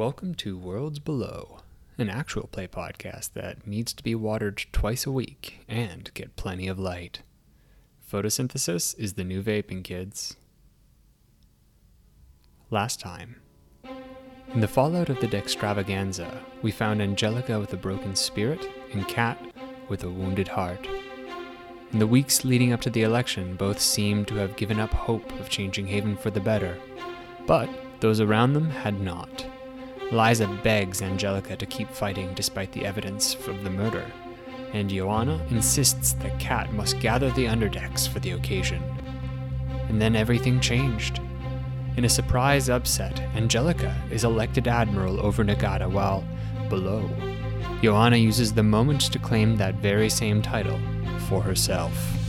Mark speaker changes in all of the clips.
Speaker 1: Welcome to Worlds Below, an actual play podcast that needs to be watered twice a week and get plenty of light. Photosynthesis is the new vaping, kids. Last time. In the fallout of the Dextravaganza, we found Angelica with a broken spirit and Kat with a wounded heart. In the weeks leading up to the election, both seemed to have given up hope of changing Haven for the better, but those around them had not. Liza begs Angelica to keep fighting despite the evidence of the murder, and Joanna insists that Kat must gather the underdecks for the occasion. And then everything changed. In a surprise upset, Angelica is elected admiral over Nagata while, below, Joanna uses the moment to claim that very same title for herself.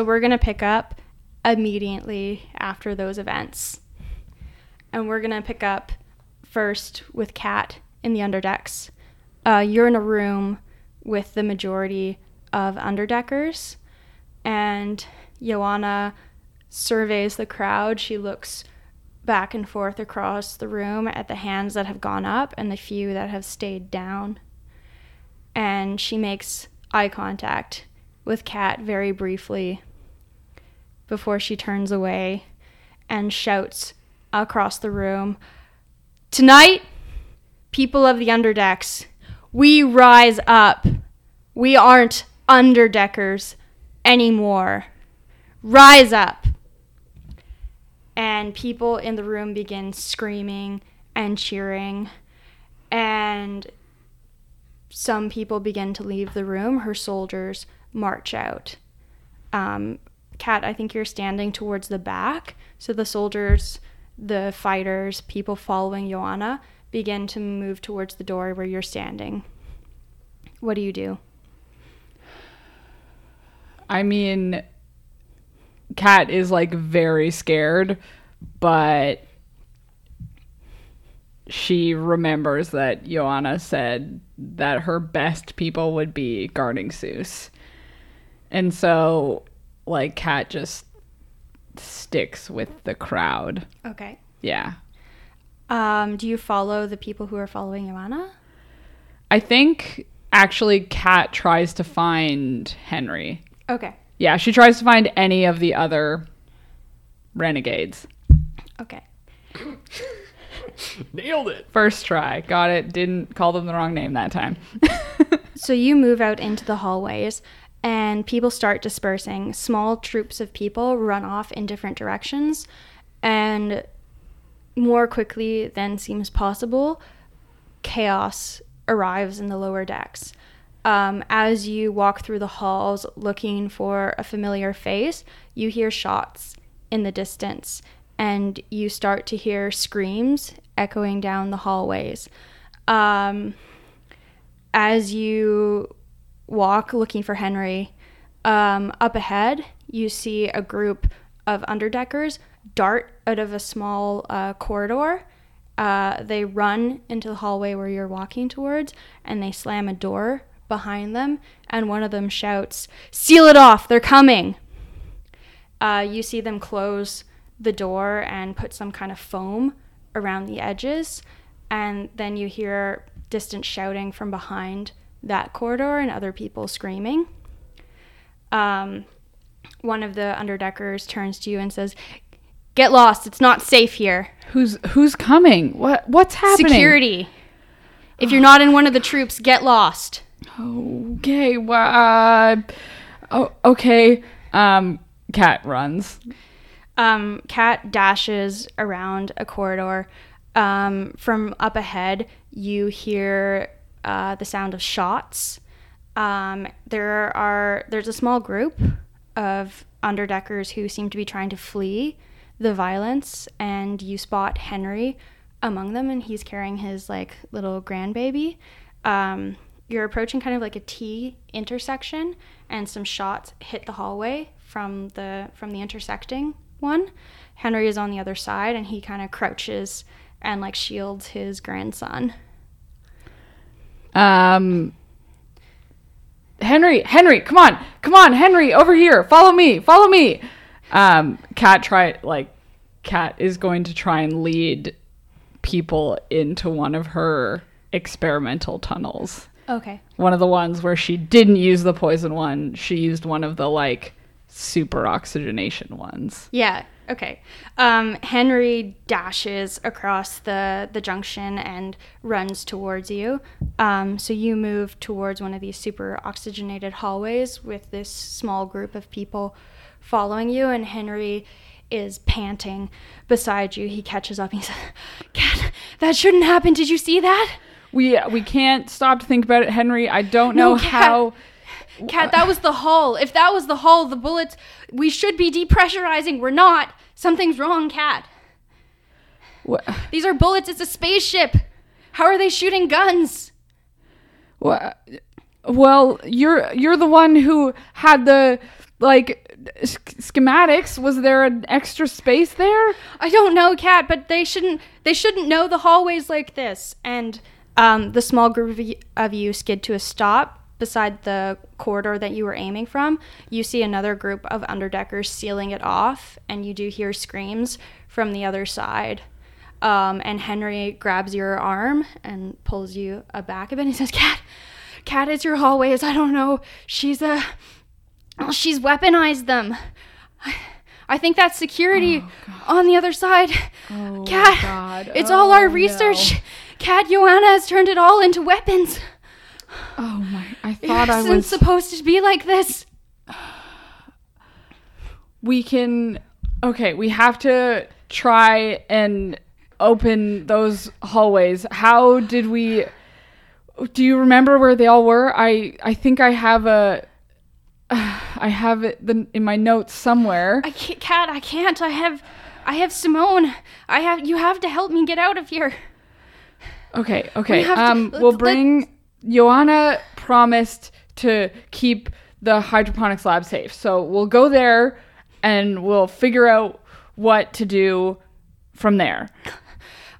Speaker 2: So we're going to pick up immediately after those events. And we're going to pick up first with Kat in the underdecks. Uh, you're in a room with the majority of underdeckers, and Joanna surveys the crowd. She looks back and forth across the room at the hands that have gone up and the few that have stayed down. And she makes eye contact with Kat very briefly before she turns away and shouts across the room Tonight, people of the underdecks, we rise up. We aren't underdeckers anymore. Rise up. And people in the room begin screaming and cheering. And some people begin to leave the room. Her soldiers march out. Um, Kat, I think you're standing towards the back. So the soldiers, the fighters, people following Joanna begin to move towards the door where you're standing. What do you do?
Speaker 3: I mean, Kat is like very scared, but she remembers that Joanna said that her best people would be guarding Seuss. And so, like, Kat just sticks with the crowd.
Speaker 2: Okay.
Speaker 3: Yeah.
Speaker 2: Um, do you follow the people who are following Joanna?
Speaker 3: I think actually Kat tries to find Henry.
Speaker 2: Okay.
Speaker 3: Yeah, she tries to find any of the other renegades.
Speaker 2: Okay.
Speaker 1: Nailed it!
Speaker 3: First try. Got it. Didn't call them the wrong name that time.
Speaker 2: So you move out into the hallways and people start dispersing. Small troops of people run off in different directions and more quickly than seems possible, chaos arrives in the lower decks. Um, as you walk through the halls looking for a familiar face, you hear shots in the distance and you start to hear screams echoing down the hallways. Um, as you walk looking for Henry, um, up ahead, you see a group of underdeckers dart out of a small uh, corridor. Uh, they run into the hallway where you're walking towards and they slam a door behind them. And one of them shouts, Seal it off, they're coming. Uh, you see them close the door and put some kind of foam around the edges. And then you hear distant shouting from behind that corridor and other people screaming. Um, one of the underdeckers turns to you and says, Get lost. It's not safe here.
Speaker 3: who's who's coming? What what's happening?
Speaker 2: Security. If you're not in one of the troops, get lost.
Speaker 3: Okay. Well, uh, oh, okay. Um, Kat runs.
Speaker 2: Um, Kat dashes around a corridor. Um, from up ahead, you hear uh, the sound of shots. Um, there are there's a small group of underdeckers who seem to be trying to flee the violence, and you spot Henry among them, and he's carrying his like little grandbaby. Um, you're approaching kind of like a T intersection, and some shots hit the hallway from the from the intersecting one. Henry is on the other side, and he kind of crouches and like shields his grandson.
Speaker 3: Um, Henry, Henry, come on, come on, Henry, over here, follow me, follow me. Um, Cat try like, Cat is going to try and lead people into one of her experimental tunnels.
Speaker 2: Okay.
Speaker 3: One of the ones where she didn't use the poison one, she used one of the like super oxygenation ones.
Speaker 2: Yeah. Okay. Um, Henry dashes across the the junction and runs towards you. Um, so you move towards one of these super oxygenated hallways with this small group of people following you, and Henry is panting beside you. He catches up. And he says, "Cat, that shouldn't happen. Did you see that?"
Speaker 3: We we can't stop to think about it, Henry. I don't know
Speaker 2: No,
Speaker 3: how.
Speaker 2: Cat, that was the hull. If that was the hull, the bullets, we should be depressurizing. We're not. Something's wrong, Cat.
Speaker 3: Wha-
Speaker 2: These are bullets. It's a spaceship. How are they shooting guns?
Speaker 3: Wha- Well, you're you're the one who had the like s- schematics. Was there an extra space there?
Speaker 2: I don't know, Cat, but they shouldn't. They shouldn't know the hallways like this. And um, the small group of you, of you skid to a stop beside the corridor that you were aiming from. You see another group of underdeckers sealing it off, and you do hear screams from the other side. Um, and Henry grabs your arm and pulls you back a bit. He says, "Cat, Cat, it's your hallways. I don't know. She's a, she's weaponized them. I, I think that's security on the other side.
Speaker 3: Oh,
Speaker 2: Cat,
Speaker 3: God.
Speaker 2: it's all our
Speaker 3: Oh,
Speaker 2: research.
Speaker 3: no.
Speaker 2: Cat Joanna has turned it all into weapons.
Speaker 3: Oh my! I
Speaker 2: It
Speaker 3: thought I
Speaker 2: wasn't
Speaker 3: was.
Speaker 2: supposed to be like this.
Speaker 3: we can. Okay, we have to try and open those hallways. How did we? Do you remember where they all were? I I think I have a. I have it the, in my notes somewhere.
Speaker 2: I can't, Cat, I can't. I have, I have Simone. I have. You have to help me get out of here.
Speaker 3: Okay, okay.
Speaker 2: have
Speaker 3: um,
Speaker 2: let's-
Speaker 3: we'll bring. Joanna promised to keep the hydroponics lab safe, so we'll go there, and we'll figure out what to do from there.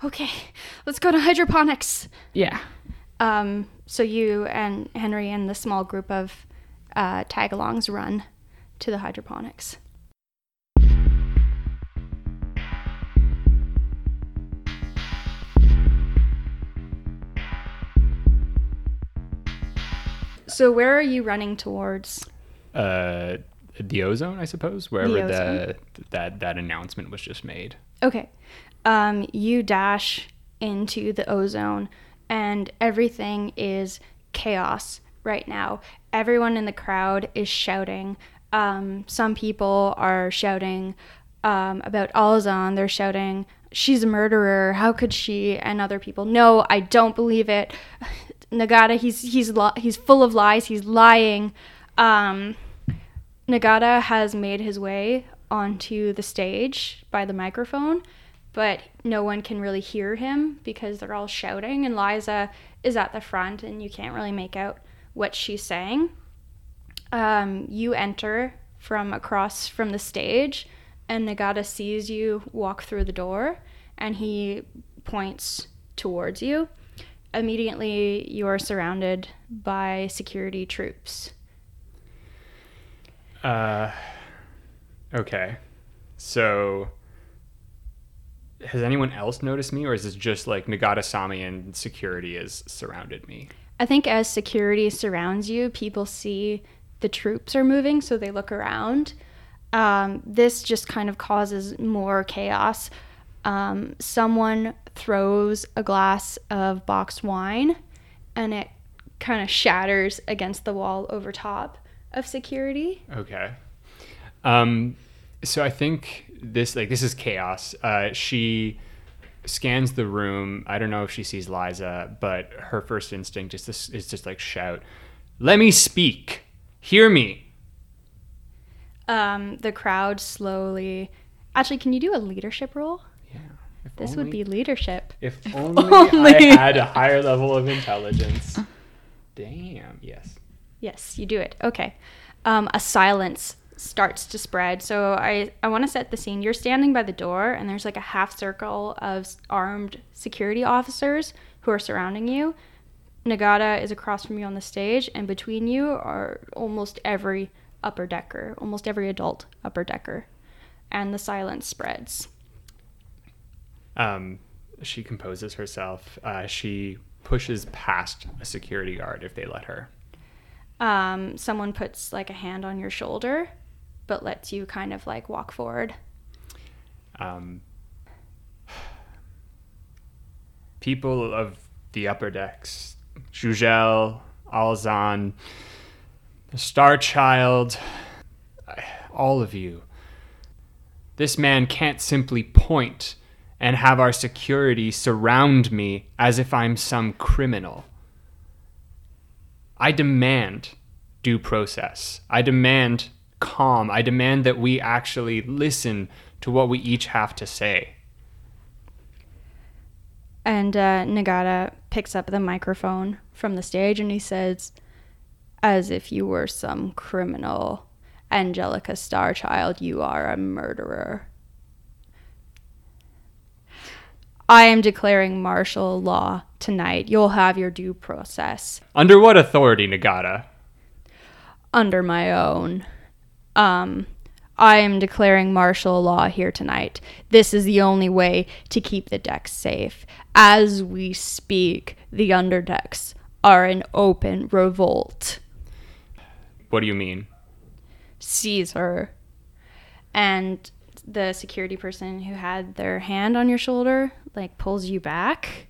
Speaker 2: Okay, let's go to hydroponics.
Speaker 3: Yeah.
Speaker 2: Um, so you and Henry and the small group of uh, tag-alongs run to the hydroponics. So where are you running towards?
Speaker 1: Uh, the ozone, I suppose, wherever the,
Speaker 2: ozone?
Speaker 1: that that announcement was just made.
Speaker 2: Okay. Um, you dash into the ozone, and everything is chaos right now. Everyone in the crowd is shouting. Um, some people are shouting um, about Alzan. They're shouting, "She's a murderer! How could she?" And other people, "No, I don't believe it." Nagata, he's he's li- he's full of lies. He's lying. Um, Nagata has made his way onto the stage by the microphone, but no one can really hear him because they're all shouting, and Liza is at the front, and you can't really make out what she's saying. Um, you enter from across from the stage, and Nagata sees you walk through the door, and he points towards you. Immediately, you are surrounded by security troops.
Speaker 1: Uh, okay. So, has anyone else noticed me, or is this just like Nagata Sami and security has surrounded me?
Speaker 2: I think as security surrounds you, people see the troops are moving, so they look around. Um, this just kind of causes more chaos. Um, someone throws a glass of boxed wine, and it kind of shatters against the wall over top of security.
Speaker 1: Okay. Um, so I think this like this is chaos. Uh, she scans the room. I don't know if she sees Liza, but her first instinct is this is just like shout, "Let me speak. Hear me."
Speaker 2: Um, the crowd slowly. Actually, can you do a leadership role?
Speaker 1: If
Speaker 2: This would be leadership.
Speaker 1: If only,
Speaker 3: Only.
Speaker 1: I had a higher level of intelligence. Damn. Yes.
Speaker 2: Yes, you do it. Okay. Um, a silence starts to spread. So I, I want to set the scene. You're standing by the door, and there's like a half circle of armed security officers who are surrounding you. Nagata is across from you on the stage, and between you are almost every upper decker, almost every adult upper decker. And the silence spreads.
Speaker 1: Um, she composes herself. Uh, she pushes past a security guard if they let her.
Speaker 2: Um, someone puts like a hand on your shoulder, but lets you kind of like walk forward.
Speaker 1: Um, people of the upper decks, Jujel, Alzan, the Star Child, all of you. This man can't simply point and have our security surround me as if I'm some criminal. I demand due process. I demand calm. I demand that we actually listen to what we each have to say.
Speaker 2: And uh, Nagata picks up the microphone from the stage and he says, As if you were some criminal, Angelica Starchild, you are a murderer. I am declaring martial law tonight. You'll have your due process
Speaker 1: Under what authority, Nagata?
Speaker 2: under my own. Um, I am declaring martial law here tonight. This is the only way to keep the decks safe. As we speak, the underdecks are in open revolt.
Speaker 1: What do you mean?
Speaker 2: Caesar. And the security person who had their hand on your shoulder, like, pulls you back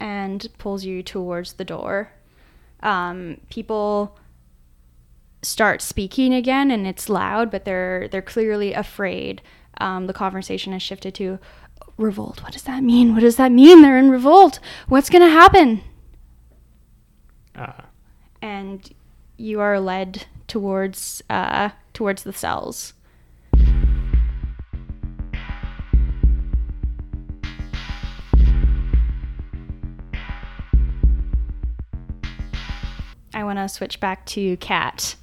Speaker 2: and pulls you towards the door. Um, people start speaking again and it's loud but they're they're clearly afraid. Um, the conversation has shifted to revolt what does that mean? What does that mean? They're in revolt. What's gonna happen?
Speaker 1: Uh,
Speaker 2: and you are led towards uh, towards the cells I want to switch back to Cat.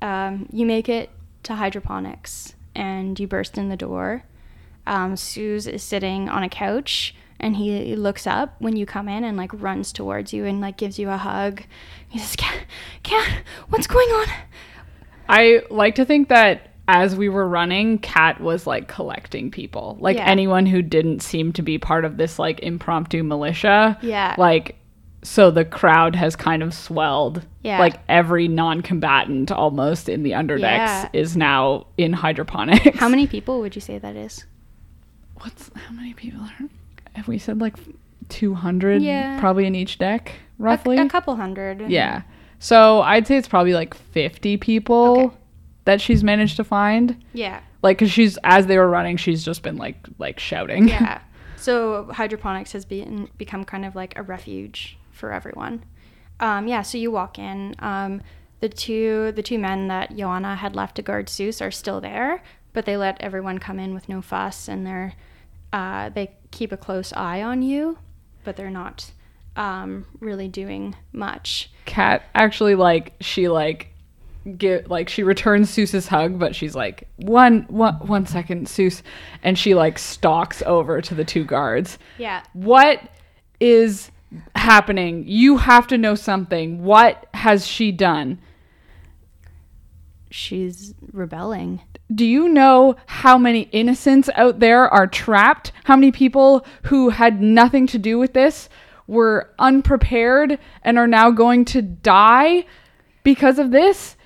Speaker 2: Um, you make it to hydroponics and you burst in the door. Um, Seuss is sitting on a couch and he looks up when you come in and like runs towards you and like gives you a hug. He says, "Cat, Cat, what's going on?"
Speaker 3: I like to think that as we were running, Cat was like collecting people, like
Speaker 2: Yeah.
Speaker 3: anyone who didn't seem to be part of this like impromptu militia.
Speaker 2: Yeah.
Speaker 3: Like, so the crowd has kind of swelled.
Speaker 2: Yeah.
Speaker 3: Like every non-combatant almost in the underdecks
Speaker 2: Yeah.
Speaker 3: is now in hydroponics.
Speaker 2: How many people would you say that is?
Speaker 3: What's how many people are? Have we said like two hundred?
Speaker 2: Yeah.
Speaker 3: Probably in each deck,
Speaker 2: A-
Speaker 3: roughly.
Speaker 2: a, couple hundred.
Speaker 3: Yeah. So I'd say it's probably like 50 people
Speaker 2: Okay.
Speaker 3: that she's managed to find.
Speaker 2: Yeah.
Speaker 3: Like, cause she's as they were running, she's just been like like shouting.
Speaker 2: Yeah. so hydroponics has been become kind of like a refuge for everyone. Um, yeah. So you walk in. Um, the two the two men that Joanna had left to guard Seuss are still there, but they let everyone come in with no fuss, and they're uh, they keep a close eye on you, but they're not um, really doing much.
Speaker 3: Kat actually like she like get like she returns Seuss's hug, but she's like one one one second, Seuss, and she like stalks over to the two guards.
Speaker 2: Yeah.
Speaker 3: What is happening? You have to know something. What has she done?
Speaker 2: She's rebelling.
Speaker 3: Do you know how many innocents out there are trapped? How many people who had nothing to do with this were unprepared and are now going to die because of this?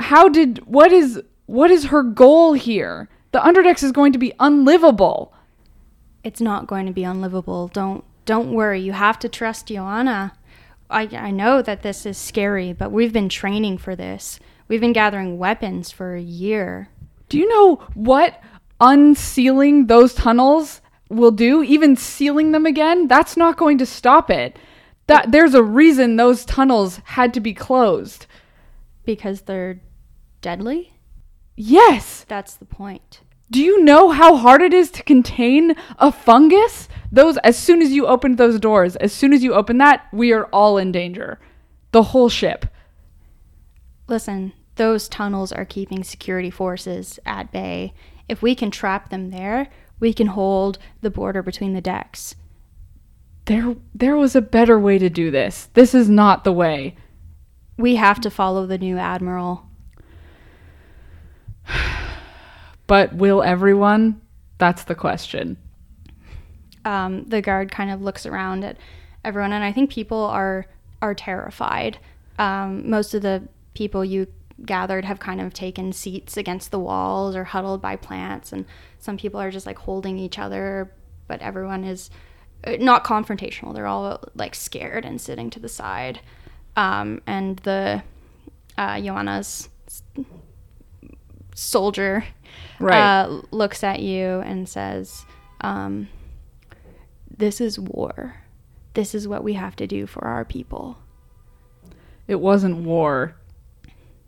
Speaker 3: How did what is what is her goal here? The Underdecks is going to be unlivable.
Speaker 2: it's not going to be unlivable. Don't don't worry. You have to trust Joanna. I I know that this is scary, but we've been training for this. We've been gathering weapons for a year.
Speaker 3: Do you know what unsealing those tunnels will do? Even sealing them again, that's not going to stop it. That there's a reason those tunnels had to be closed.
Speaker 2: because they're deadly.
Speaker 3: Yes.
Speaker 2: That's the point.
Speaker 3: Do you know how hard it is to contain a fungus? Those as soon as you open those doors, as soon as you open that, we are all in danger. The whole ship.
Speaker 2: Listen, those tunnels are keeping security forces at bay. If we can trap them there, we can hold the border between the decks.
Speaker 3: There there was a better way to do this. This is not the way.
Speaker 2: We have to follow the new admiral.
Speaker 3: But will everyone? That's the question.
Speaker 2: Um, the guard kind of looks around at everyone, and I think people are are terrified. Um, most of the people you gathered have kind of taken seats against the walls or huddled by plants, and some people are just like holding each other. But everyone is uh, not confrontational. They're all like scared and sitting to the side. Um, and the uh, Joanna's soldier
Speaker 3: Right.
Speaker 2: uh, looks at you and says, um, This is war. This is what we have to do for our people.
Speaker 3: It wasn't war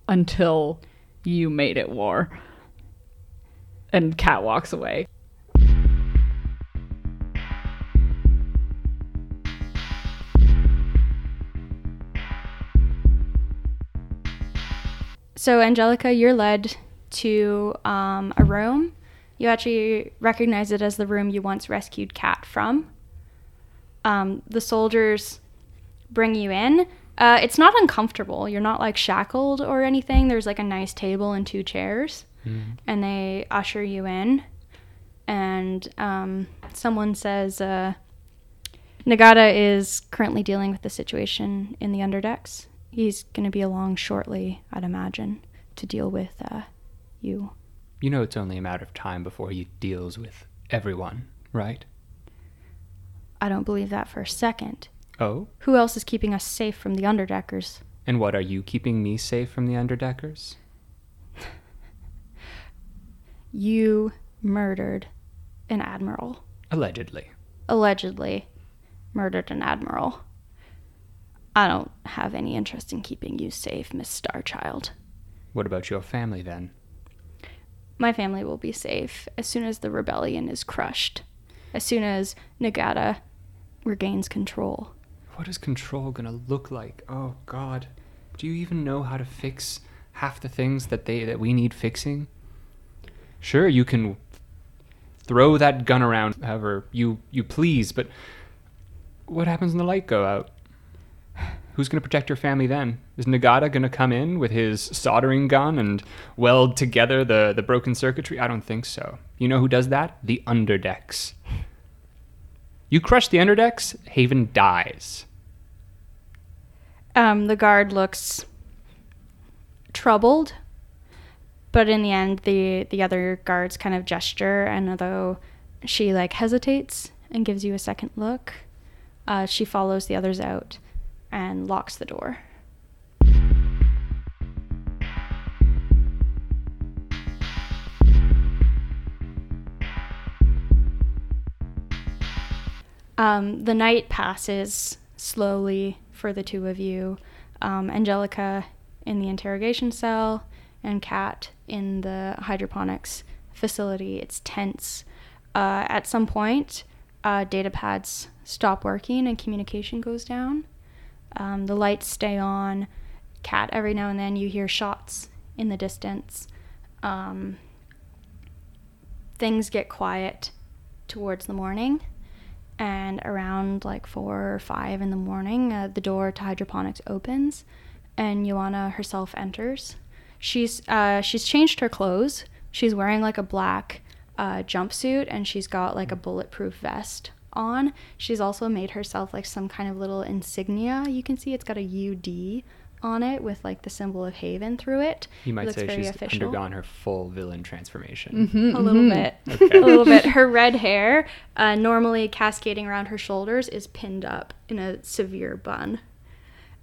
Speaker 3: until you made it war. And Cat walks away.
Speaker 2: So, Angelica, you're led to um, a room. You actually recognize it as the room you once rescued Cat from. Um, the soldiers bring you in. Uh, it's not uncomfortable. You're not like shackled or anything. There's like a nice table and two chairs, and they usher you in. And um, someone says, uh, Nagata is currently dealing with the situation in the underdecks. He's going to be along shortly, I'd imagine, to deal with uh, you.
Speaker 1: You know it's only a matter of time before he deals with everyone, right?
Speaker 2: I don't believe that for a second.
Speaker 1: Oh?
Speaker 2: Who else is keeping us safe from the underdeckers?
Speaker 1: And what are you keeping me safe from the underdeckers?
Speaker 2: You murdered an admiral.
Speaker 1: Allegedly.
Speaker 2: Allegedly murdered an admiral. I don't have any interest in keeping you safe, Miss Starchild.
Speaker 1: What about your family then?
Speaker 2: My family will be safe as soon as the rebellion is crushed, as soon as Nagata regains control.
Speaker 1: What is control gonna look like? Oh god. Do you even know how to fix half the things that they that we need fixing? Sure, you can throw that gun around however you you please, but what happens when the light go out? Who's going to protect your family then? Is Nagata going to come in with his soldering gun and weld together the, the broken circuitry? I don't think so. You know who does that? The underdecks. You crush the underdecks, Haven dies.
Speaker 2: Um, the guard looks troubled, but in the end, the the other guards kind of gesture, and although she like hesitates and gives you a second look, uh, she follows the others out and locks the door. Um, the night passes slowly for the two of you. Um, Angelica in the interrogation cell, and Kat in the hydroponics facility. It's tense. Uh, at some point, uh, data pads stop working and communication goes down. Um, the lights stay on. Cat, every now and then you hear shots in the distance. Um, things get quiet towards the morning and around like four or five in the morning, uh, the door to hydroponics opens, and Joanna herself enters. She's uh, she's changed her clothes. She's wearing like a black uh, jumpsuit, and she's got like a bulletproof vest on. She's also made herself like some kind of little insignia. You can see it's got a UD on it with like the symbol of Haven through it.
Speaker 1: You might
Speaker 2: Looks
Speaker 1: say
Speaker 2: very
Speaker 1: she's
Speaker 2: official.
Speaker 1: undergone her full villain transformation.
Speaker 2: a little bit a little bit her red hair uh, normally cascading around her shoulders is pinned up in a severe bun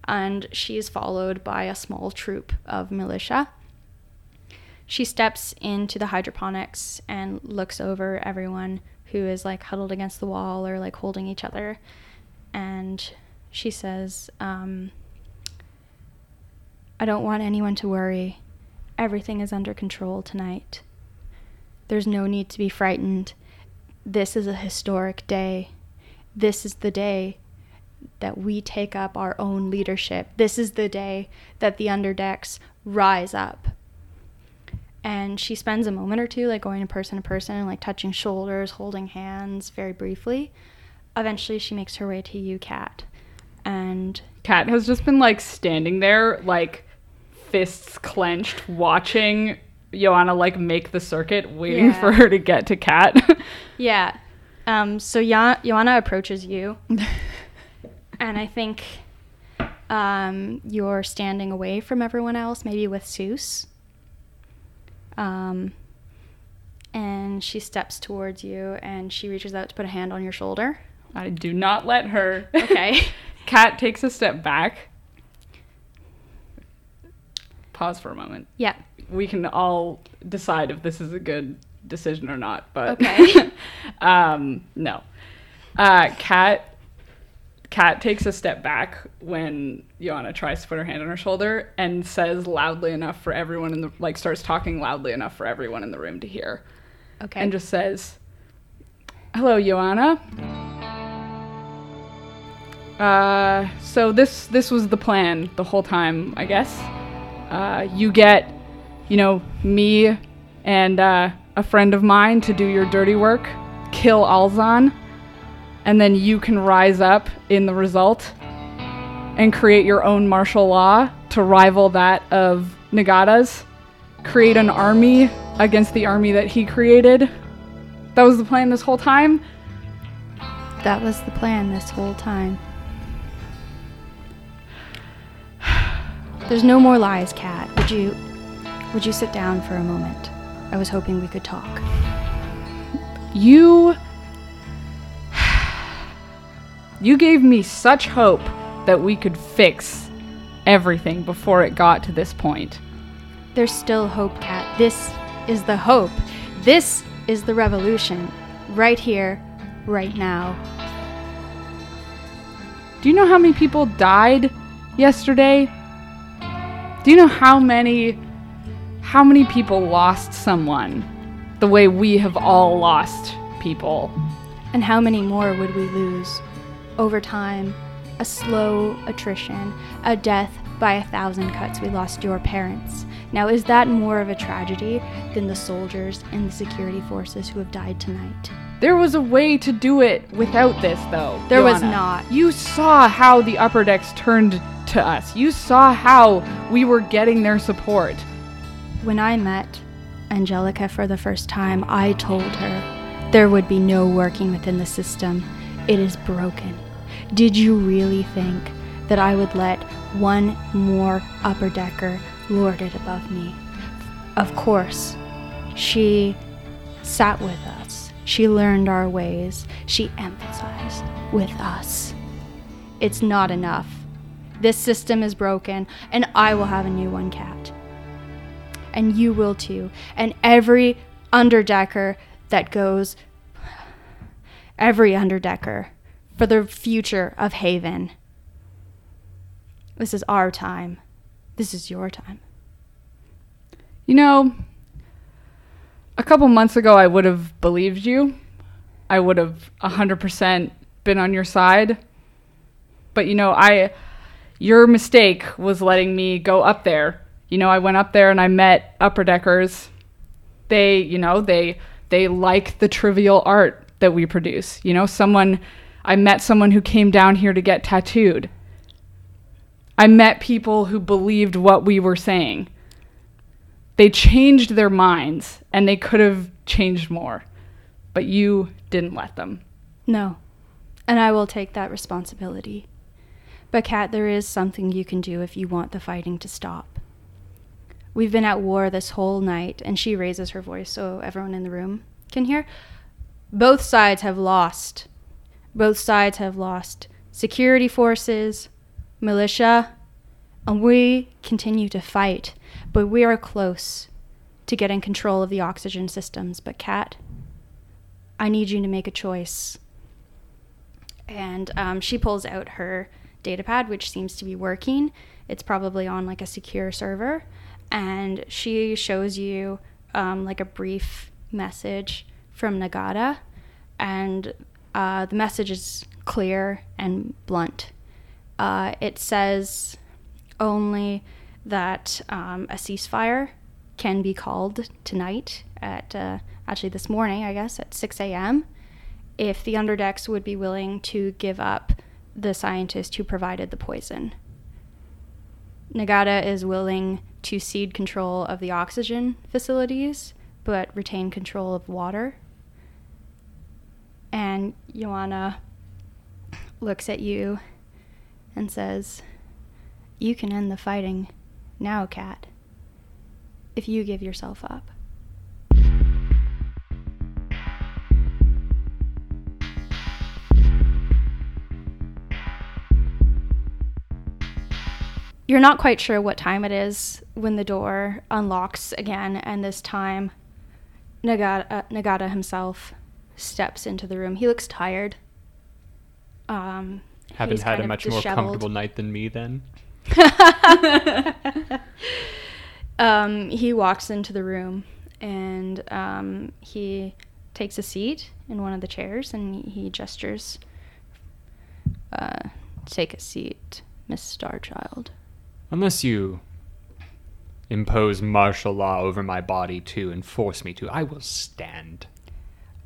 Speaker 2: and she is followed by a small troop of militia she steps into the hydroponics and looks over everyone who is like huddled against the wall or like holding each other and she says um, i don't want anyone to worry everything is under control tonight There's no need to be frightened. This is a historic day. This is the day that we take up our own leadership. This is the day that the underdecks rise up. And she spends a moment or two like going to person to person and like touching shoulders, holding hands very briefly. Eventually she makes her way to you, cat And
Speaker 3: Kat has just been like standing there, like fists clenched, watching Joanna like make the circuit, waiting
Speaker 2: Yeah.
Speaker 3: for her to get to Kat.
Speaker 2: yeah. Um, so ya- Joanna approaches you. and I think um, you're standing away from everyone else, maybe with Seuss. Um, and she steps towards you and she reaches out to put a hand on your shoulder.
Speaker 3: I do not let her.
Speaker 2: Okay.
Speaker 3: Kat takes a step back. Pause for a moment.
Speaker 2: yeah.
Speaker 3: We can all decide if this is a good decision or not, but
Speaker 2: Okay.
Speaker 3: um, no. Uh, Kat Kat takes a step back when Joanna tries to put her hand on her shoulder and says loudly enough for everyone in the like starts talking loudly enough for everyone in the room to hear.
Speaker 2: Okay.
Speaker 3: and just says, "Hello, Joanna. Uh, so this this was the plan the whole time, I guess. Uh, you get, you know, me and uh, a friend of mine to do your dirty work, kill Alzan, and then you can rise up in the result and create your own martial law to rival that of Nagata's. Create an army against the army that he created. That was the plan this whole time.
Speaker 2: that was the plan this whole time. There's no more lies, Kat. Would you would you sit down for a moment? I was hoping we could talk.
Speaker 3: You. You gave me such hope that we could fix everything before it got to this point.
Speaker 2: There's still hope, Kat. This is the hope. This is the revolution. Right here, right now.
Speaker 3: Do you know how many people died yesterday? Do you know how many how many people lost someone the way we have all lost people?
Speaker 2: And how many more would we lose? Over time, a slow attrition, a death by a thousand cuts. We lost your parents. Now, is that more of a tragedy than the soldiers and the security forces who have died tonight?
Speaker 3: There was a way to do it without this, though.
Speaker 2: There was not.
Speaker 3: You saw how the upper decks turned to us. You saw how we were getting their support.
Speaker 2: When I met Angelica for the first time, I told her there would be no working within the system. It is broken. Did you really think that I would let one more upper decker lord it above me? Of course. She sat with us. She learned our ways. She emphasized with us. It's not enough. This system is broken, and I will have a new one, Cat and you will too. And every underdecker that goes, every underdecker for the future of Haven. This is our time. This is your time.
Speaker 3: You know, a couple months ago, I would have believed you. I would have 100% been on your side. But, you know, I. Your mistake was letting me go up there. You know, I went up there and I met upper deckers. They, you know, they they like the trivial art that we produce. You know, someone I met someone who came down here to get tattooed. I met people who believed what we were saying they changed their minds and they could have changed more but you didn't let them
Speaker 2: No. And I will take that responsibility. But, Kat, there is something you can do if you want the fighting to stop. We've been at war this whole night, and she raises her voice so everyone in the room can hear. Both sides have lost. Both sides have lost security forces, militia, and we continue to fight. But we are close to getting control of the oxygen systems. But, Kat, I need you to make a choice. And um, she pulls out her datapad, which seems to be working. It's probably on like a secure server. And she shows you um, like a brief message from Nagata, and uh, the message is clear and blunt. Uh, it says only that um, a ceasefire can be called tonight at uh, actually this morning, I guess, at 6 a.m. if the underdecks would be willing to give up the scientist who provided the poison. Nagata is willing to cede control of the oxygen facilities, but retain control of water. And Joanna looks at you and says, You can end the fighting now, Cat, if you give yourself up. You're not quite sure what time it is when the door unlocks again, and this time Nagata, uh, Nagata himself steps into the room. He looks tired. Um,
Speaker 1: Haven't had a much more comfortable night than me then.
Speaker 2: um, he walks into the room and um, he takes a seat in one of the chairs and he gestures, uh, "Take a seat, Miss Starchild."
Speaker 1: Unless you impose martial law over my body too and force me to, I will stand.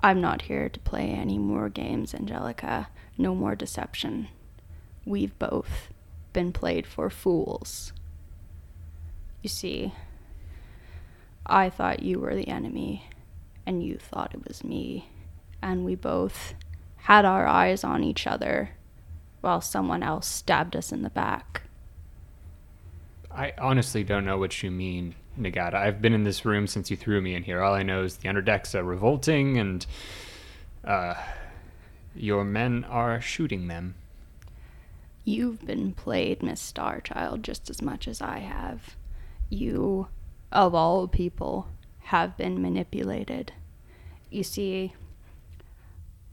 Speaker 2: I'm not here to play any more games, Angelica. No more deception. We've both been played for fools. You see, I thought you were the enemy, and you thought it was me, and we both had our eyes on each other while someone else stabbed us in the back.
Speaker 1: I honestly don't know what you mean, Nagata. I've been in this room since you threw me in here. All I know is the underdecks are revolting and uh, your men are shooting them.
Speaker 2: You've been played, Miss Starchild, just as much as I have. You, of all people, have been manipulated. You see,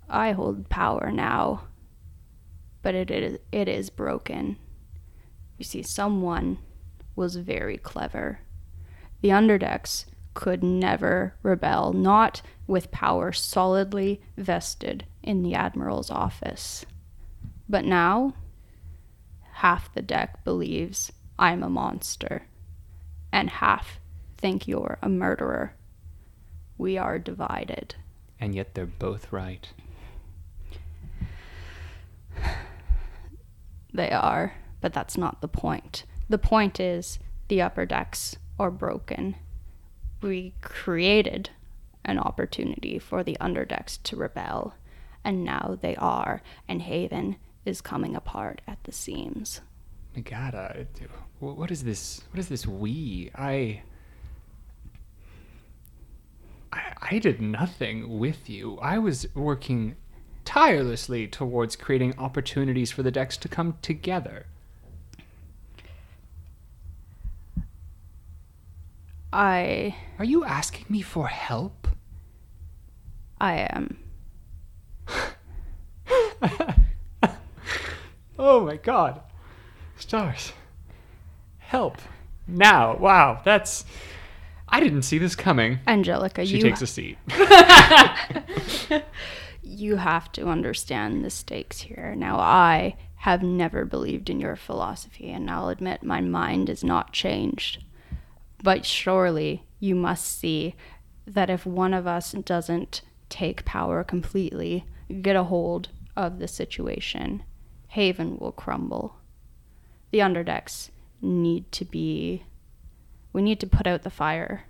Speaker 2: I hold power now, but it is, it is broken. You see, someone was very clever. The underdecks could never rebel, not with power solidly vested in the Admiral's office. But now, half the deck believes I'm a monster, and half think you're a murderer. We are divided.
Speaker 1: And yet they're both right.
Speaker 2: They are, but that's not the point. The point is the upper decks are broken. We created an opportunity for the underdecks to rebel, and now they are, and Haven is coming apart at the seams.
Speaker 1: Nagata, uh, what is this? What is this we? I, I, I did nothing with you. I was working tirelessly towards creating opportunities for the decks to come together.
Speaker 2: I
Speaker 1: Are you asking me for help?
Speaker 2: I am.
Speaker 1: Oh my god. Stars. Help. Now. Wow, that's. I didn't see this coming.
Speaker 2: Angelica, you
Speaker 1: She
Speaker 2: you
Speaker 1: takes a seat.
Speaker 2: you have to understand the stakes here. Now, I have never believed in your philosophy, and I'll admit my mind is not changed. But surely you must see that if one of us doesn't take power completely, get a hold of the situation, Haven will crumble. The underdecks need to be. We need to put out the fire.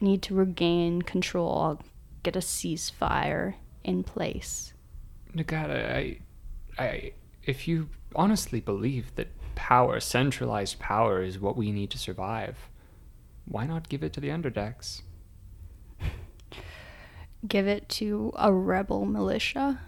Speaker 2: Need to regain control, get a ceasefire in place.
Speaker 1: Nagata, I, I, if you honestly believe that power, centralized power, is what we need to survive, why not give it to the underdecks?
Speaker 2: Give it to a rebel militia,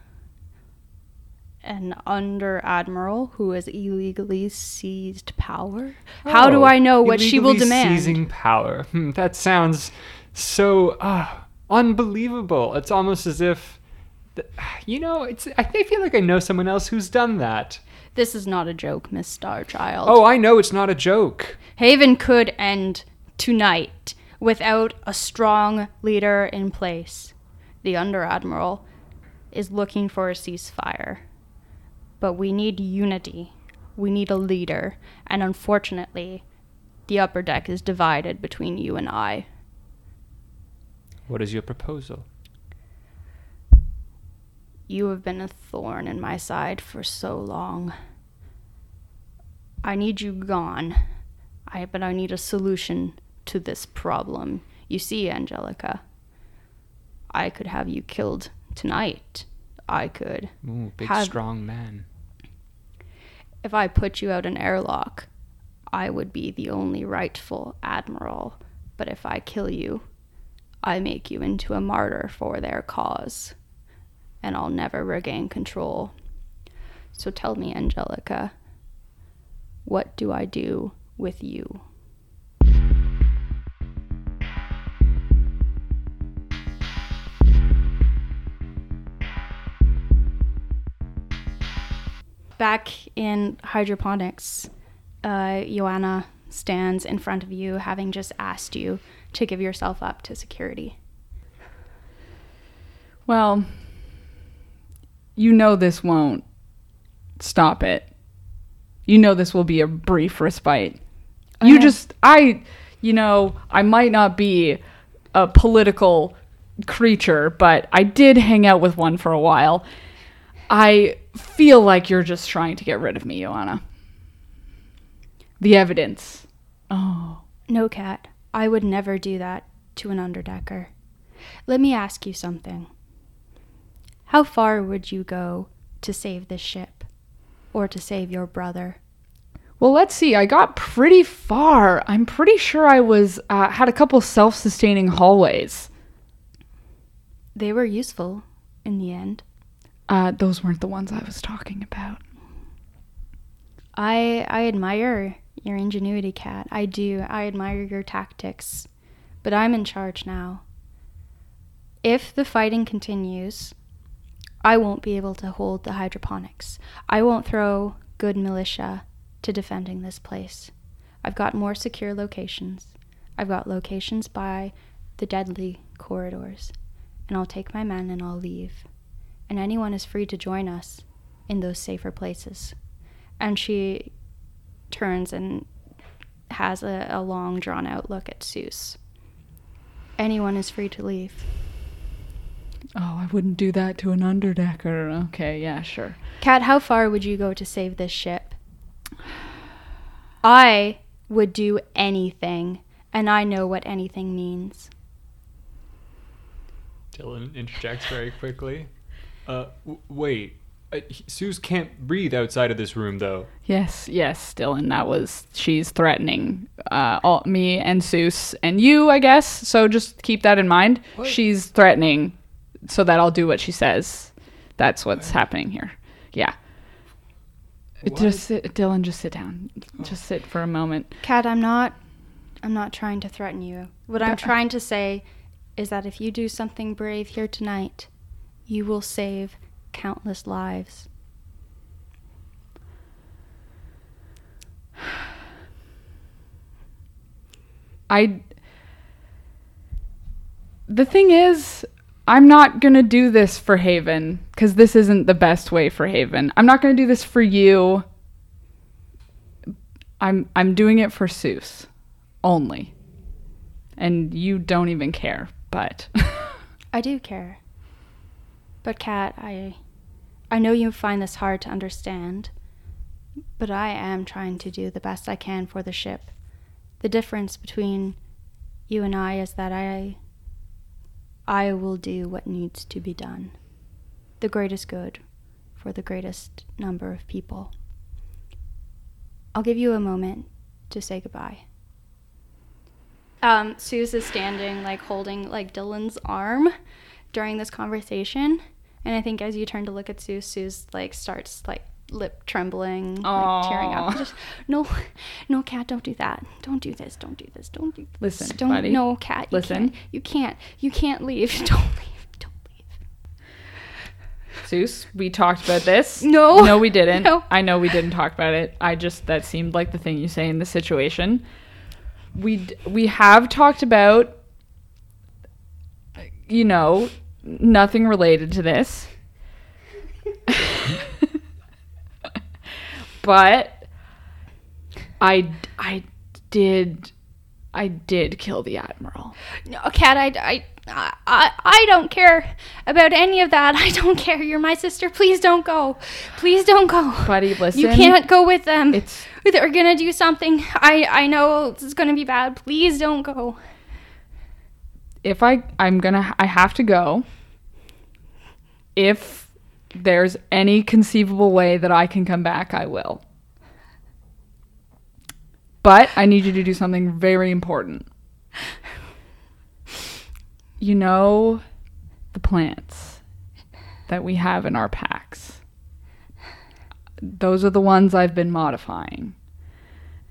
Speaker 2: an under admiral who has illegally seized power. How do
Speaker 1: Oh,
Speaker 2: I know what she will demand?
Speaker 1: Seizing power. Hmm, that sounds so uh, unbelievable. It's almost as if, th- you know, it's. I feel like I know someone else who's done that.
Speaker 2: This is not a joke, Miss Starchild.
Speaker 1: Oh, I know it's not a joke.
Speaker 2: Haven could end tonight without a strong leader in place. The Under Admiral is looking for a ceasefire. But we need unity. We need a leader. And unfortunately, the upper deck is divided between you and I.
Speaker 1: What is your proposal?
Speaker 2: You have been a thorn in my side for so long. I need you gone. I but I need a solution to this problem. You see, Angelica, I could have you killed tonight. I could.
Speaker 1: Ooh, big
Speaker 2: Have-
Speaker 1: strong man.
Speaker 2: If I put you out an airlock, I would be the only rightful admiral. But if I kill you, I make you into a martyr for their cause. And I'll never regain control. So tell me, Angelica, what do I do with you? Back in hydroponics, uh, Joanna stands in front of you, having just asked you to give yourself up to security.
Speaker 3: Well, you know this won't stop it. You know this will be a brief respite. Oh, you
Speaker 2: Okay.
Speaker 3: just, I, you know, I might not be a political creature, but I did hang out with one for a while. I feel like you're just trying to get rid of me, Joanna. The evidence. Oh.
Speaker 2: No, Cat, I would never do that to an underdecker. Let me ask you something. How far would you go to save this ship? Or to save your brother?
Speaker 3: Well, let's see. I got pretty far. I'm pretty sure I was uh, had a couple self-sustaining hallways.
Speaker 2: They were useful in the end.
Speaker 3: Uh, those weren't the ones I was talking about.
Speaker 2: I I admire your ingenuity, Cat. I do. I admire your tactics. But I'm in charge now. If the fighting continues, I won't be able to hold the hydroponics. I won't throw good militia to defending this place. I've got more secure locations. I've got locations by the deadly corridors. And I'll take my men and I'll leave. And anyone is free to join us in those safer places and she turns and has a, a long drawn out look at Seuss. Anyone is free to leave.
Speaker 3: Oh, I wouldn't do that to an underdecker. Okay, yeah, sure.
Speaker 2: Kat, how far would you go to save this ship? I would do anything, and I know what anything means.
Speaker 1: Dylan interjects very quickly. Uh, w- wait. Uh, he- Seuss can't breathe outside of this room, though.
Speaker 3: Yes, yes, Dylan. That was she's threatening uh, all, me and Seuss and you, I guess. So just keep that in mind.
Speaker 1: What?
Speaker 3: She's threatening, so that I'll do what she says. That's what's happening here. Yeah.
Speaker 1: What?
Speaker 3: Just sit, Dylan. Just sit down. Oh. Just sit for a moment.
Speaker 2: Kat, I'm not I'm not trying to threaten you. What I'm trying to say is that if you do something brave here tonight, you will save countless lives.
Speaker 3: I. The thing is, I'm not gonna do this for Haven because this isn't the best way for Haven. I'm not gonna do this for you. I'm I'm doing it for Seuss, only. And you don't even care, but
Speaker 2: I do care. But Kat, I I know you find this hard to understand, but I am trying to do the best I can for the ship. The difference between you and I is that I I will do what needs to be done. The greatest good for the greatest number of people. I'll give you a moment to say goodbye. Um, Seuss is standing, like holding like Dylan's arm during this conversation, and I think as you turn to look at Seuss, Seuss like starts like lip trembling, like tearing up. Just no, no, cat, don't do that. Don't do this. Don't do this. Don't do. This. Listen, don't.
Speaker 3: buddy.
Speaker 2: No, cat. You
Speaker 3: Listen.
Speaker 2: Can't, you can't. You can't leave. Don't leave. Don't leave.
Speaker 3: Seuss, we talked about this.
Speaker 2: No.
Speaker 3: No, we didn't.
Speaker 2: No.
Speaker 3: I know we didn't talk about it. I just that seemed like the thing you say in the situation. We d- we have talked about you know, nothing related to this. But I I did I did kill the admiral.
Speaker 2: No, Cat, I, I, I, I don't care about any of that. I don't care. You're my sister. Please don't go. Please don't go.
Speaker 3: Buddy, listen.
Speaker 2: You can't go with them.
Speaker 3: It's
Speaker 2: They're gonna do something. I, I know it's gonna be bad. Please don't go.
Speaker 3: if I I'm gonna I have to go. If there's any conceivable way that I can come back, I will. But I need you to do something very important. You know the plants that we have in our packs. Those are the ones I've been modifying.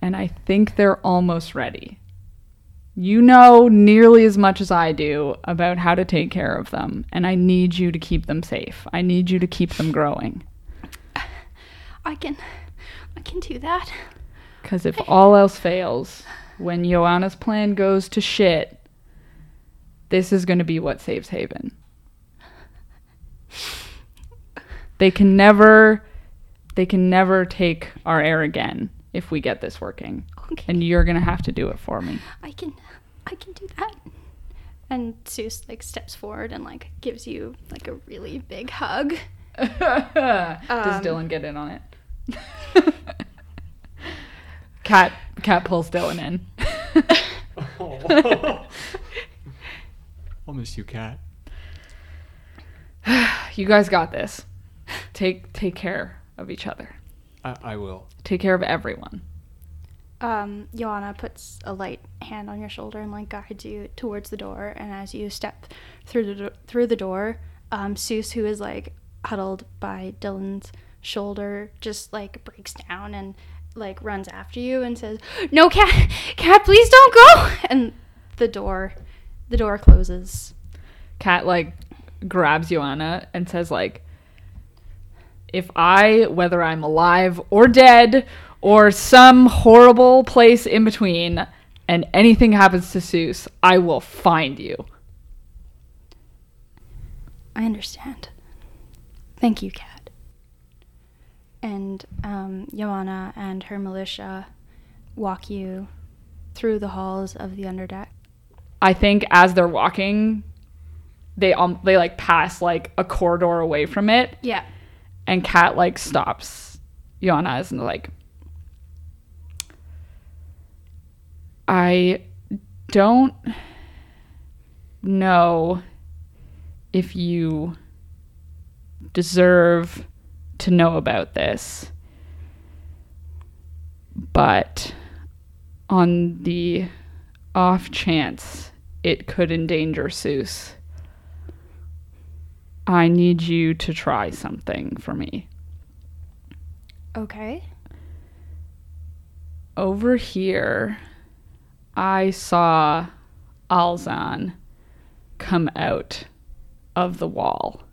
Speaker 3: And I think they're almost ready. You know nearly as much as I do about how to take care of them, and I need you to keep them safe. I need you to keep them growing.
Speaker 2: I can, I can do that.
Speaker 3: Because if all else fails, when Joanna's plan goes to shit, this is going to be what saves Haven. They can never, they can never take our air again if we get this working.
Speaker 2: Okay.
Speaker 3: And you're going to have to do it for me.
Speaker 2: I can, I can do that. And Seuss like steps forward and like gives you like a really big hug.
Speaker 3: Does
Speaker 2: Um,
Speaker 3: Dylan get in on it? Cat cat pulls Dylan in.
Speaker 1: I'll miss you, cat.
Speaker 3: you guys got this. Take take care of each other.
Speaker 1: I, I will.
Speaker 3: Take care of everyone.
Speaker 2: Um, Joanna puts a light hand on your shoulder and like guides you towards the door. And as you step through the through the door, um, Seuss, who is like huddled by Dylan's shoulder, just like breaks down and like runs after you and says, "No, cat, cat, please don't go!" And the door, the door closes.
Speaker 3: Cat like grabs Joanna and says like if I whether I'm alive or dead or some horrible place in between and anything happens to Seuss, I will find you.
Speaker 2: I understand. Thank you, Cat. And um, Joanna and her militia walk you through the halls of the underdeck.
Speaker 3: I think as they're walking, they um they like pass like a corridor away from it,
Speaker 2: Yeah.
Speaker 3: and Kat like stops Joanna and like, I don't know if you deserve to know about this, but on the off chance it could endanger Seuss, I need you to try something for me.
Speaker 2: Okay.
Speaker 3: Over here, I saw Alzan come out of the wall.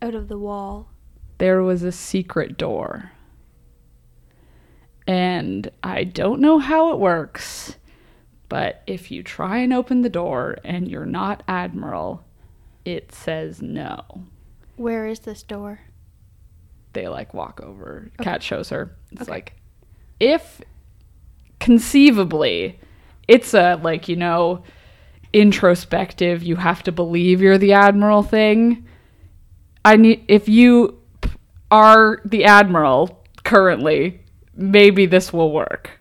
Speaker 2: Out of the wall.
Speaker 3: There was a secret door. And I don't know how it works, but if you try and open the door and you're not Admiral, it says no.
Speaker 2: Where is this door?
Speaker 3: they like walk over.
Speaker 2: Okay.
Speaker 3: Cat shows her. It's
Speaker 2: Okay.
Speaker 3: like if conceivably it's a like, you know, introspective, you have to believe you're the admiral thing. I need if you are the admiral currently, maybe this will work.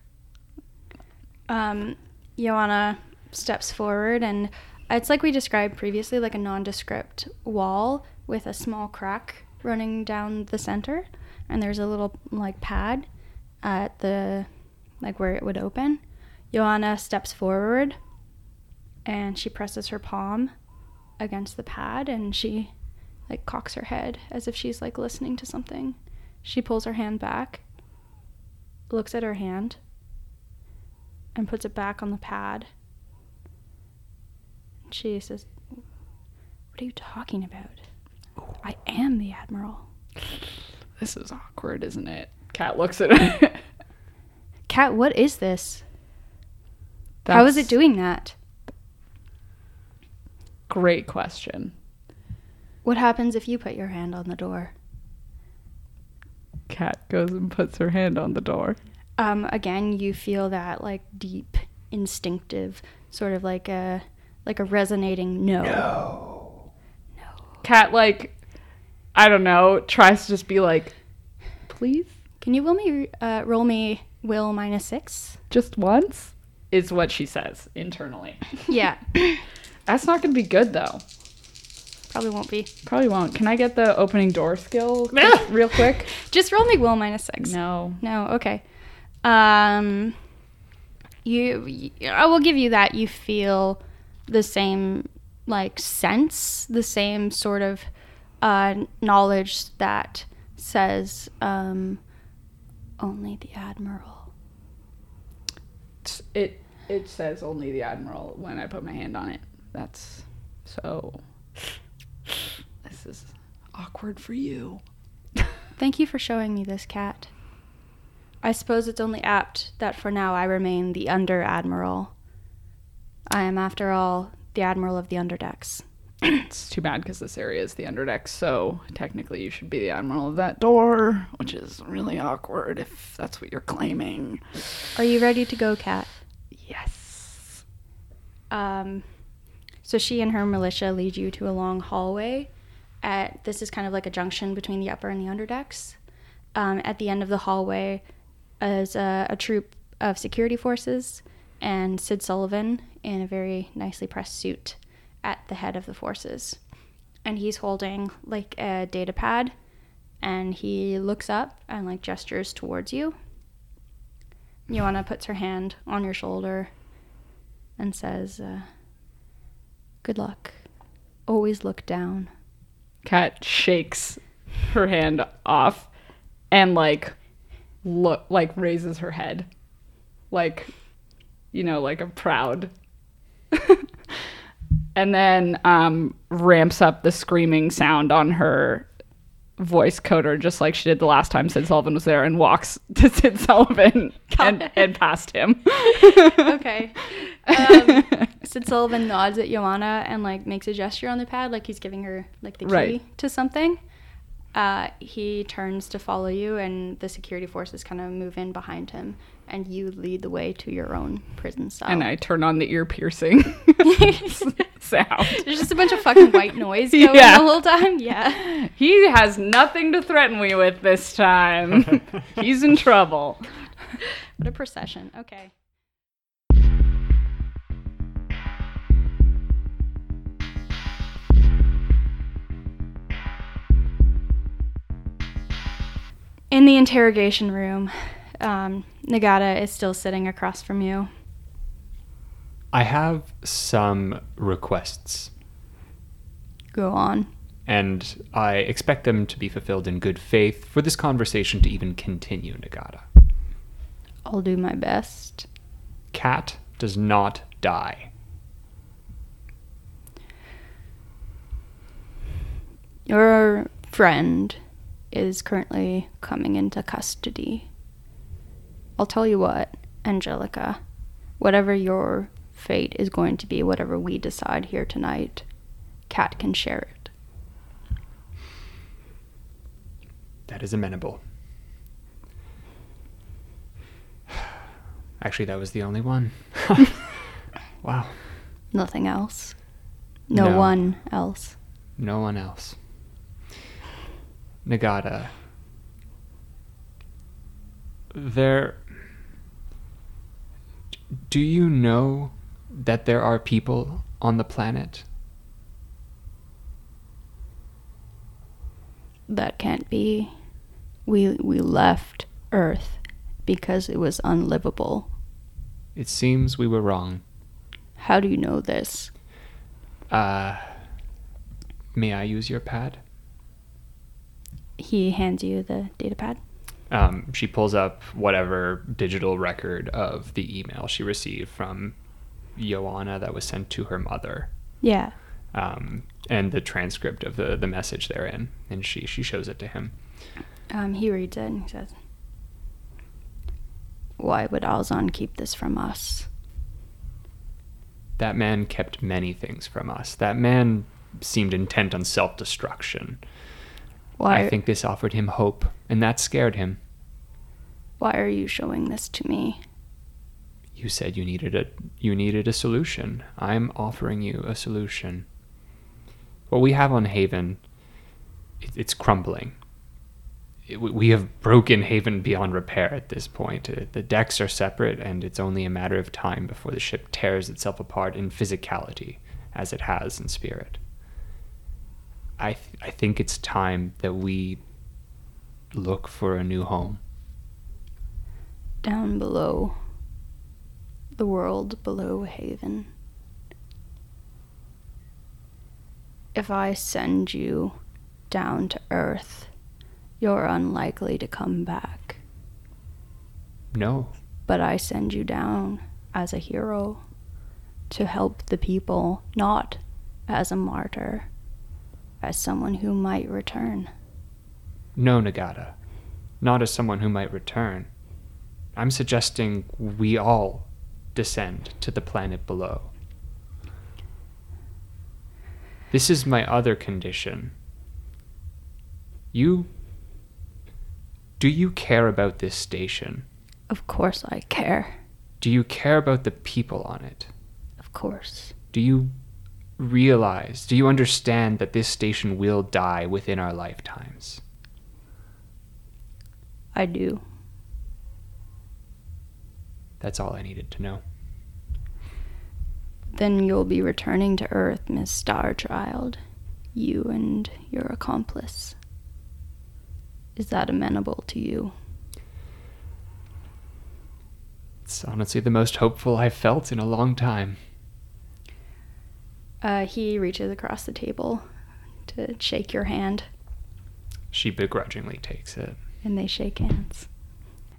Speaker 2: Um, Joanna steps forward, and it's like we described previously, like a nondescript wall with a small crack running down the center, and there's a little like pad at the like where it would open. Joanna steps forward, and she presses her palm against the pad, and she like cocks her head as if she's like listening to something. She pulls her hand back, looks at her hand, and puts it back on the pad. She says, What are you talking about? I am the Admiral.
Speaker 3: This is awkward, isn't it? Cat looks at her.
Speaker 2: Cat, what is this? How is it doing that?
Speaker 3: Great question.
Speaker 2: What happens if you put your hand on the door?
Speaker 3: Cat goes and puts her hand on the door.
Speaker 2: Um, again, you feel that like deep, instinctive, sort of like a like a resonating no.
Speaker 3: no. Cat, like, I don't know, tries to just be like, please,
Speaker 2: Can you will me uh, roll me will minus six?
Speaker 3: just once, is what she says internally.
Speaker 2: Yeah,
Speaker 3: That's not going to be good, though.
Speaker 2: probably won't be.
Speaker 3: Probably won't. Can I get the opening door skill real quick?
Speaker 2: Just roll me will minus six.
Speaker 3: No.
Speaker 2: No, okay. Um, you, I will give you that. You feel the same like sense, the same sort of uh, knowledge that says um, only the admiral.
Speaker 3: It it says only the admiral when I put my hand on it. That's so. This is awkward for you.
Speaker 2: Thank you for showing me this cat. I suppose it's only apt that for now I remain the under admiral. I am, after all, the admiral of the underdecks.
Speaker 3: It's too bad because this area is the underdeck, so technically you should be the admiral of that door, which is really awkward if that's what you're claiming.
Speaker 2: Are you ready to go, cat?
Speaker 3: Yes.
Speaker 2: Um, so she and her militia lead you to a long hallway. At this is kind of like a junction between the upper and the underdecks. Um, at the end of the hallway is a, a troop of security forces and Sid Sullivan in a very nicely pressed suit at the head of the forces. And he's holding like a data pad and he looks up and like gestures towards you. Joanna puts her hand on your shoulder and says, uh, Good luck. Always look down.
Speaker 3: Kat shakes her hand off and like look like raises her head. Like you know, like a proud. and then um ramps up the screaming sound on her voice coder just like she did the last time Sid Sullivan was there and walks to Sid Sullivan and, and past him.
Speaker 2: Okay. Um, Sid Sullivan nods at Joanna and like makes a gesture on the pad, like he's giving her like the key
Speaker 3: Right.
Speaker 2: to something. Uh, he turns to follow you, and the security forces kind of move in behind him, and you lead the way to your own prison cell.
Speaker 3: and I turn on the ear piercing sound.
Speaker 2: There's just a bunch of fucking white noise going
Speaker 3: Yeah.
Speaker 2: the whole time. Yeah.
Speaker 3: He has nothing to threaten me with this time. He's in trouble.
Speaker 2: What a procession. Okay. In the interrogation room, um, Nagata is still sitting across from you.
Speaker 1: I have some requests,
Speaker 2: Go on.
Speaker 1: and I expect them to be fulfilled in good faith for this conversation to even continue, Nagata.
Speaker 2: I'll do my best.
Speaker 1: Cat does not die.
Speaker 2: Your friend is currently coming into custody. I'll tell you what, Angelica, whatever your fate is going to be, whatever we decide here tonight, Cat can share it.
Speaker 1: That is amenable. Actually, that was the only one. wow.
Speaker 2: Nothing else. No,
Speaker 1: No.
Speaker 2: one else.
Speaker 1: No one else. Nagata. There. Do you know that there are people on the planet?
Speaker 2: That can't be. We we left Earth because it was unlivable.
Speaker 1: It seems we were wrong.
Speaker 2: How do you know this?
Speaker 1: Uh. May I use your pad?
Speaker 2: He hands you the data pad.
Speaker 1: Um, she pulls up whatever digital record of the email she received from Joanna that was sent to her mother.
Speaker 2: Yeah.
Speaker 1: um, and the transcript of the, the message therein. And she, she shows it to him.
Speaker 2: Um, he reads it and he says, Why would Alzan keep this from us?
Speaker 1: That man kept many things from us. That man seemed intent on self destruction.
Speaker 2: Why?
Speaker 1: I think this offered him hope, and that scared him.
Speaker 2: Why are you showing this to me?
Speaker 1: You said you needed a you needed a solution. I'm offering you a solution. What we have on Haven, it, it's crumbling. It, we- have broken Haven beyond repair at this point. Uh, The decks are separate, and it's only a matter of time before the ship tears itself apart in physicality, as it has in spirit. I th- I think it's time that we look for a new home.
Speaker 2: Down below. The world below Haven. If I send you down to Earth, you're unlikely to come back.
Speaker 1: No,
Speaker 2: But I send you down as a hero to help the people, not as a martyr, as someone who might return.
Speaker 1: No, Nagata. Not as someone who might return. I'm suggesting we all descend to the planet below. This is my other condition. You. Do you care about this station?
Speaker 2: Of course I care.
Speaker 1: Do you care about the people on it?
Speaker 2: Of course.
Speaker 1: Do you realize, do you understand that this station will die within our lifetimes?
Speaker 2: I do.
Speaker 1: That's all I needed to know.
Speaker 2: Then you'll be returning to Earth, Miss Starchild. You and your accomplice. Is that amenable to you?
Speaker 1: It's honestly the most hopeful I've felt in a long time.
Speaker 2: Uh, he reaches across the table to shake your hand,
Speaker 1: She begrudgingly takes it.
Speaker 2: and they shake hands.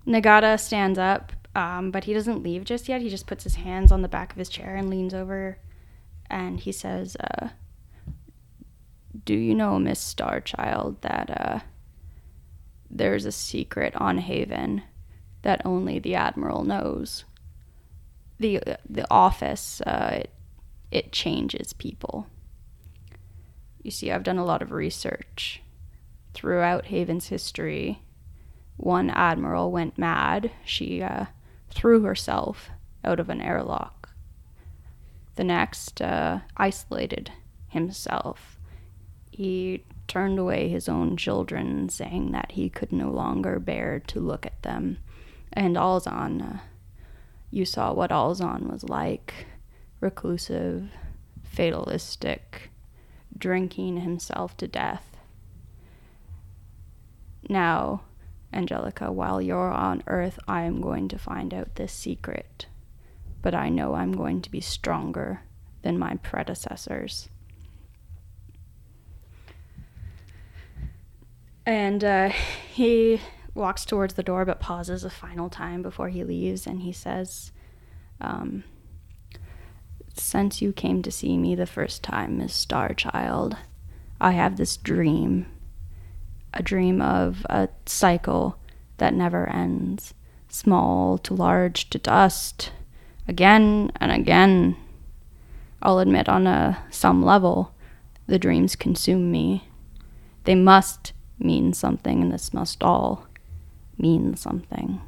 Speaker 2: Nagata stands up, um, but he doesn't leave just yet. He just puts his hands on the back of his chair and leans over, and he says, uh, "Do you know, Miss Starchild, that uh, there's a secret on Haven that only the Admiral knows? The the office uh, it, it changes people. You see, I've done a lot of research throughout Haven's history. One admiral went mad. She uh, threw herself out of an airlock. The next uh, isolated himself. He turned away his own children, saying that he could no longer bear to look at them. And Alzan, uh, you saw what Alzan was like reclusive, fatalistic, drinking himself to death. Now, Angelica, while you're on Earth, I am going to find out this secret. But I know I'm going to be stronger than my predecessors. And uh, he walks towards the door but pauses a final time before he leaves and he says, um, Since you came to see me the first time, Miss Starchild, I have this dream a dream of a cycle that never ends, small to large to dust, again and again. I'll admit, on a some level, the dreams consume me. They must mean something, and this must all mean something.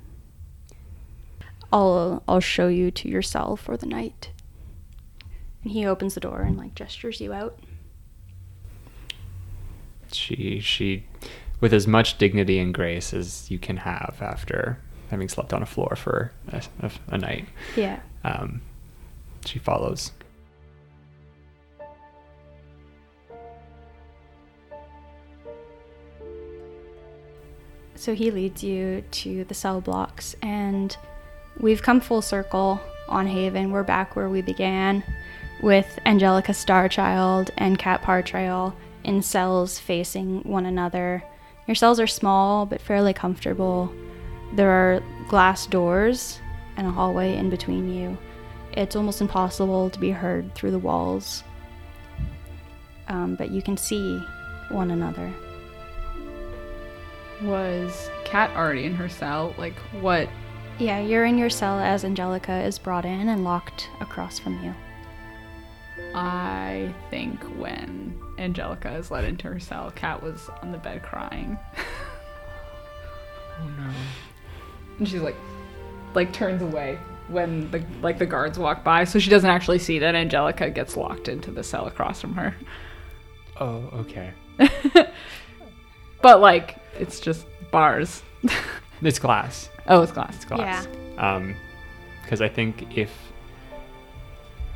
Speaker 2: I'll I'll show you to your cell for the night. And he opens the door and like gestures you out.
Speaker 1: She she with as much dignity and grace as you can have after having slept on a floor for a, a, a night.
Speaker 2: Yeah.
Speaker 1: Um, she follows.
Speaker 2: So he leads you to the cell blocks, and we've come full circle on Haven. We're back where we began with Angelica Starchild and Cat Partrail in cells facing one another. Your cells are small but fairly comfortable. There are glass doors and a hallway in between you. It's almost impossible to be heard through the walls, um, but you can see one another.
Speaker 3: Was Kat already in her cell? Like, what?
Speaker 2: Yeah, you're in your cell as Angelica is brought in and locked across from you.
Speaker 3: I think when Angelica is led into her cell, Kat was on the bed crying.
Speaker 1: Oh no.
Speaker 3: and she's like like turns away when the like the guards walk by so she doesn't actually see that angelica gets locked into the cell across from her
Speaker 1: Oh, okay.
Speaker 3: but like it's just bars
Speaker 1: It's glass.
Speaker 3: oh it's glass
Speaker 1: It's glass. Um, because I think if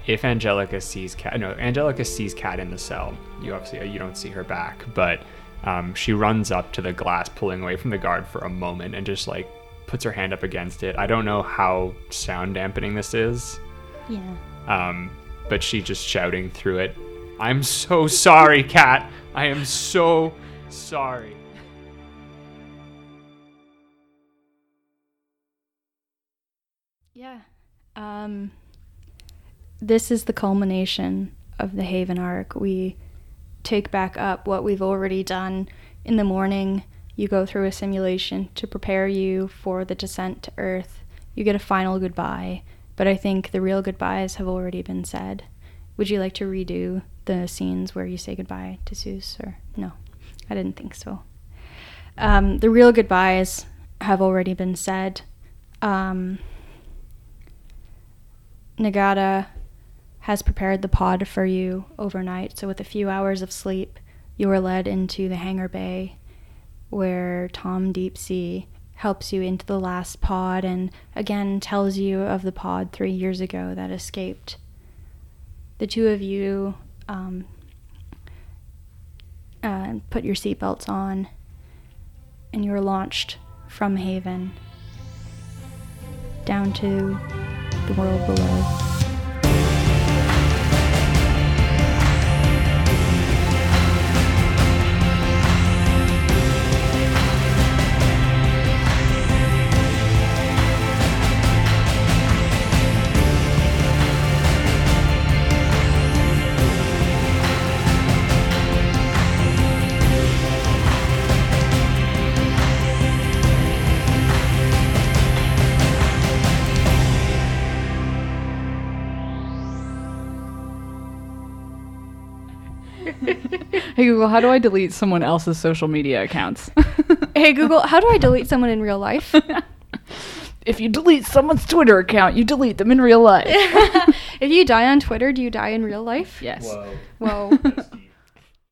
Speaker 1: if Angelica sees cat, no, Angelica sees cat in the cell. You obviously you don't see her back, but um, she runs up to the glass, pulling away from the guard for a moment, and just like puts her hand up against it. I don't know how sound dampening this is,
Speaker 2: Yeah.
Speaker 1: um, but she just shouting through it. I'm so sorry, cat. I am so sorry.
Speaker 2: Yeah. Um, this is the culmination of the Haven arc. We take back up what we've already done. In the morning, you go through a simulation to prepare you for the descent to Earth. You get a final goodbye, but I think the real goodbyes have already been said. Would you like to redo the scenes where you say goodbye to Seuss, or no? I didn't think so. Um, the real goodbyes have already been said. Um, Nagata has prepared the pod for you overnight. So, with a few hours of sleep, you are led into the hangar bay where Tom Deepsea helps you into the last pod and again tells you of the pod three years ago that escaped. The two of you um, uh, put your seatbelts on and you are launched from Haven down to the world below.
Speaker 3: hey google how do i delete someone else's social media accounts
Speaker 2: Hey Google, how do I delete someone in real life?
Speaker 3: if you delete someone's twitter account you delete them in real life
Speaker 2: if you die on Twitter, do you die in real life?
Speaker 3: yes
Speaker 2: Whoa.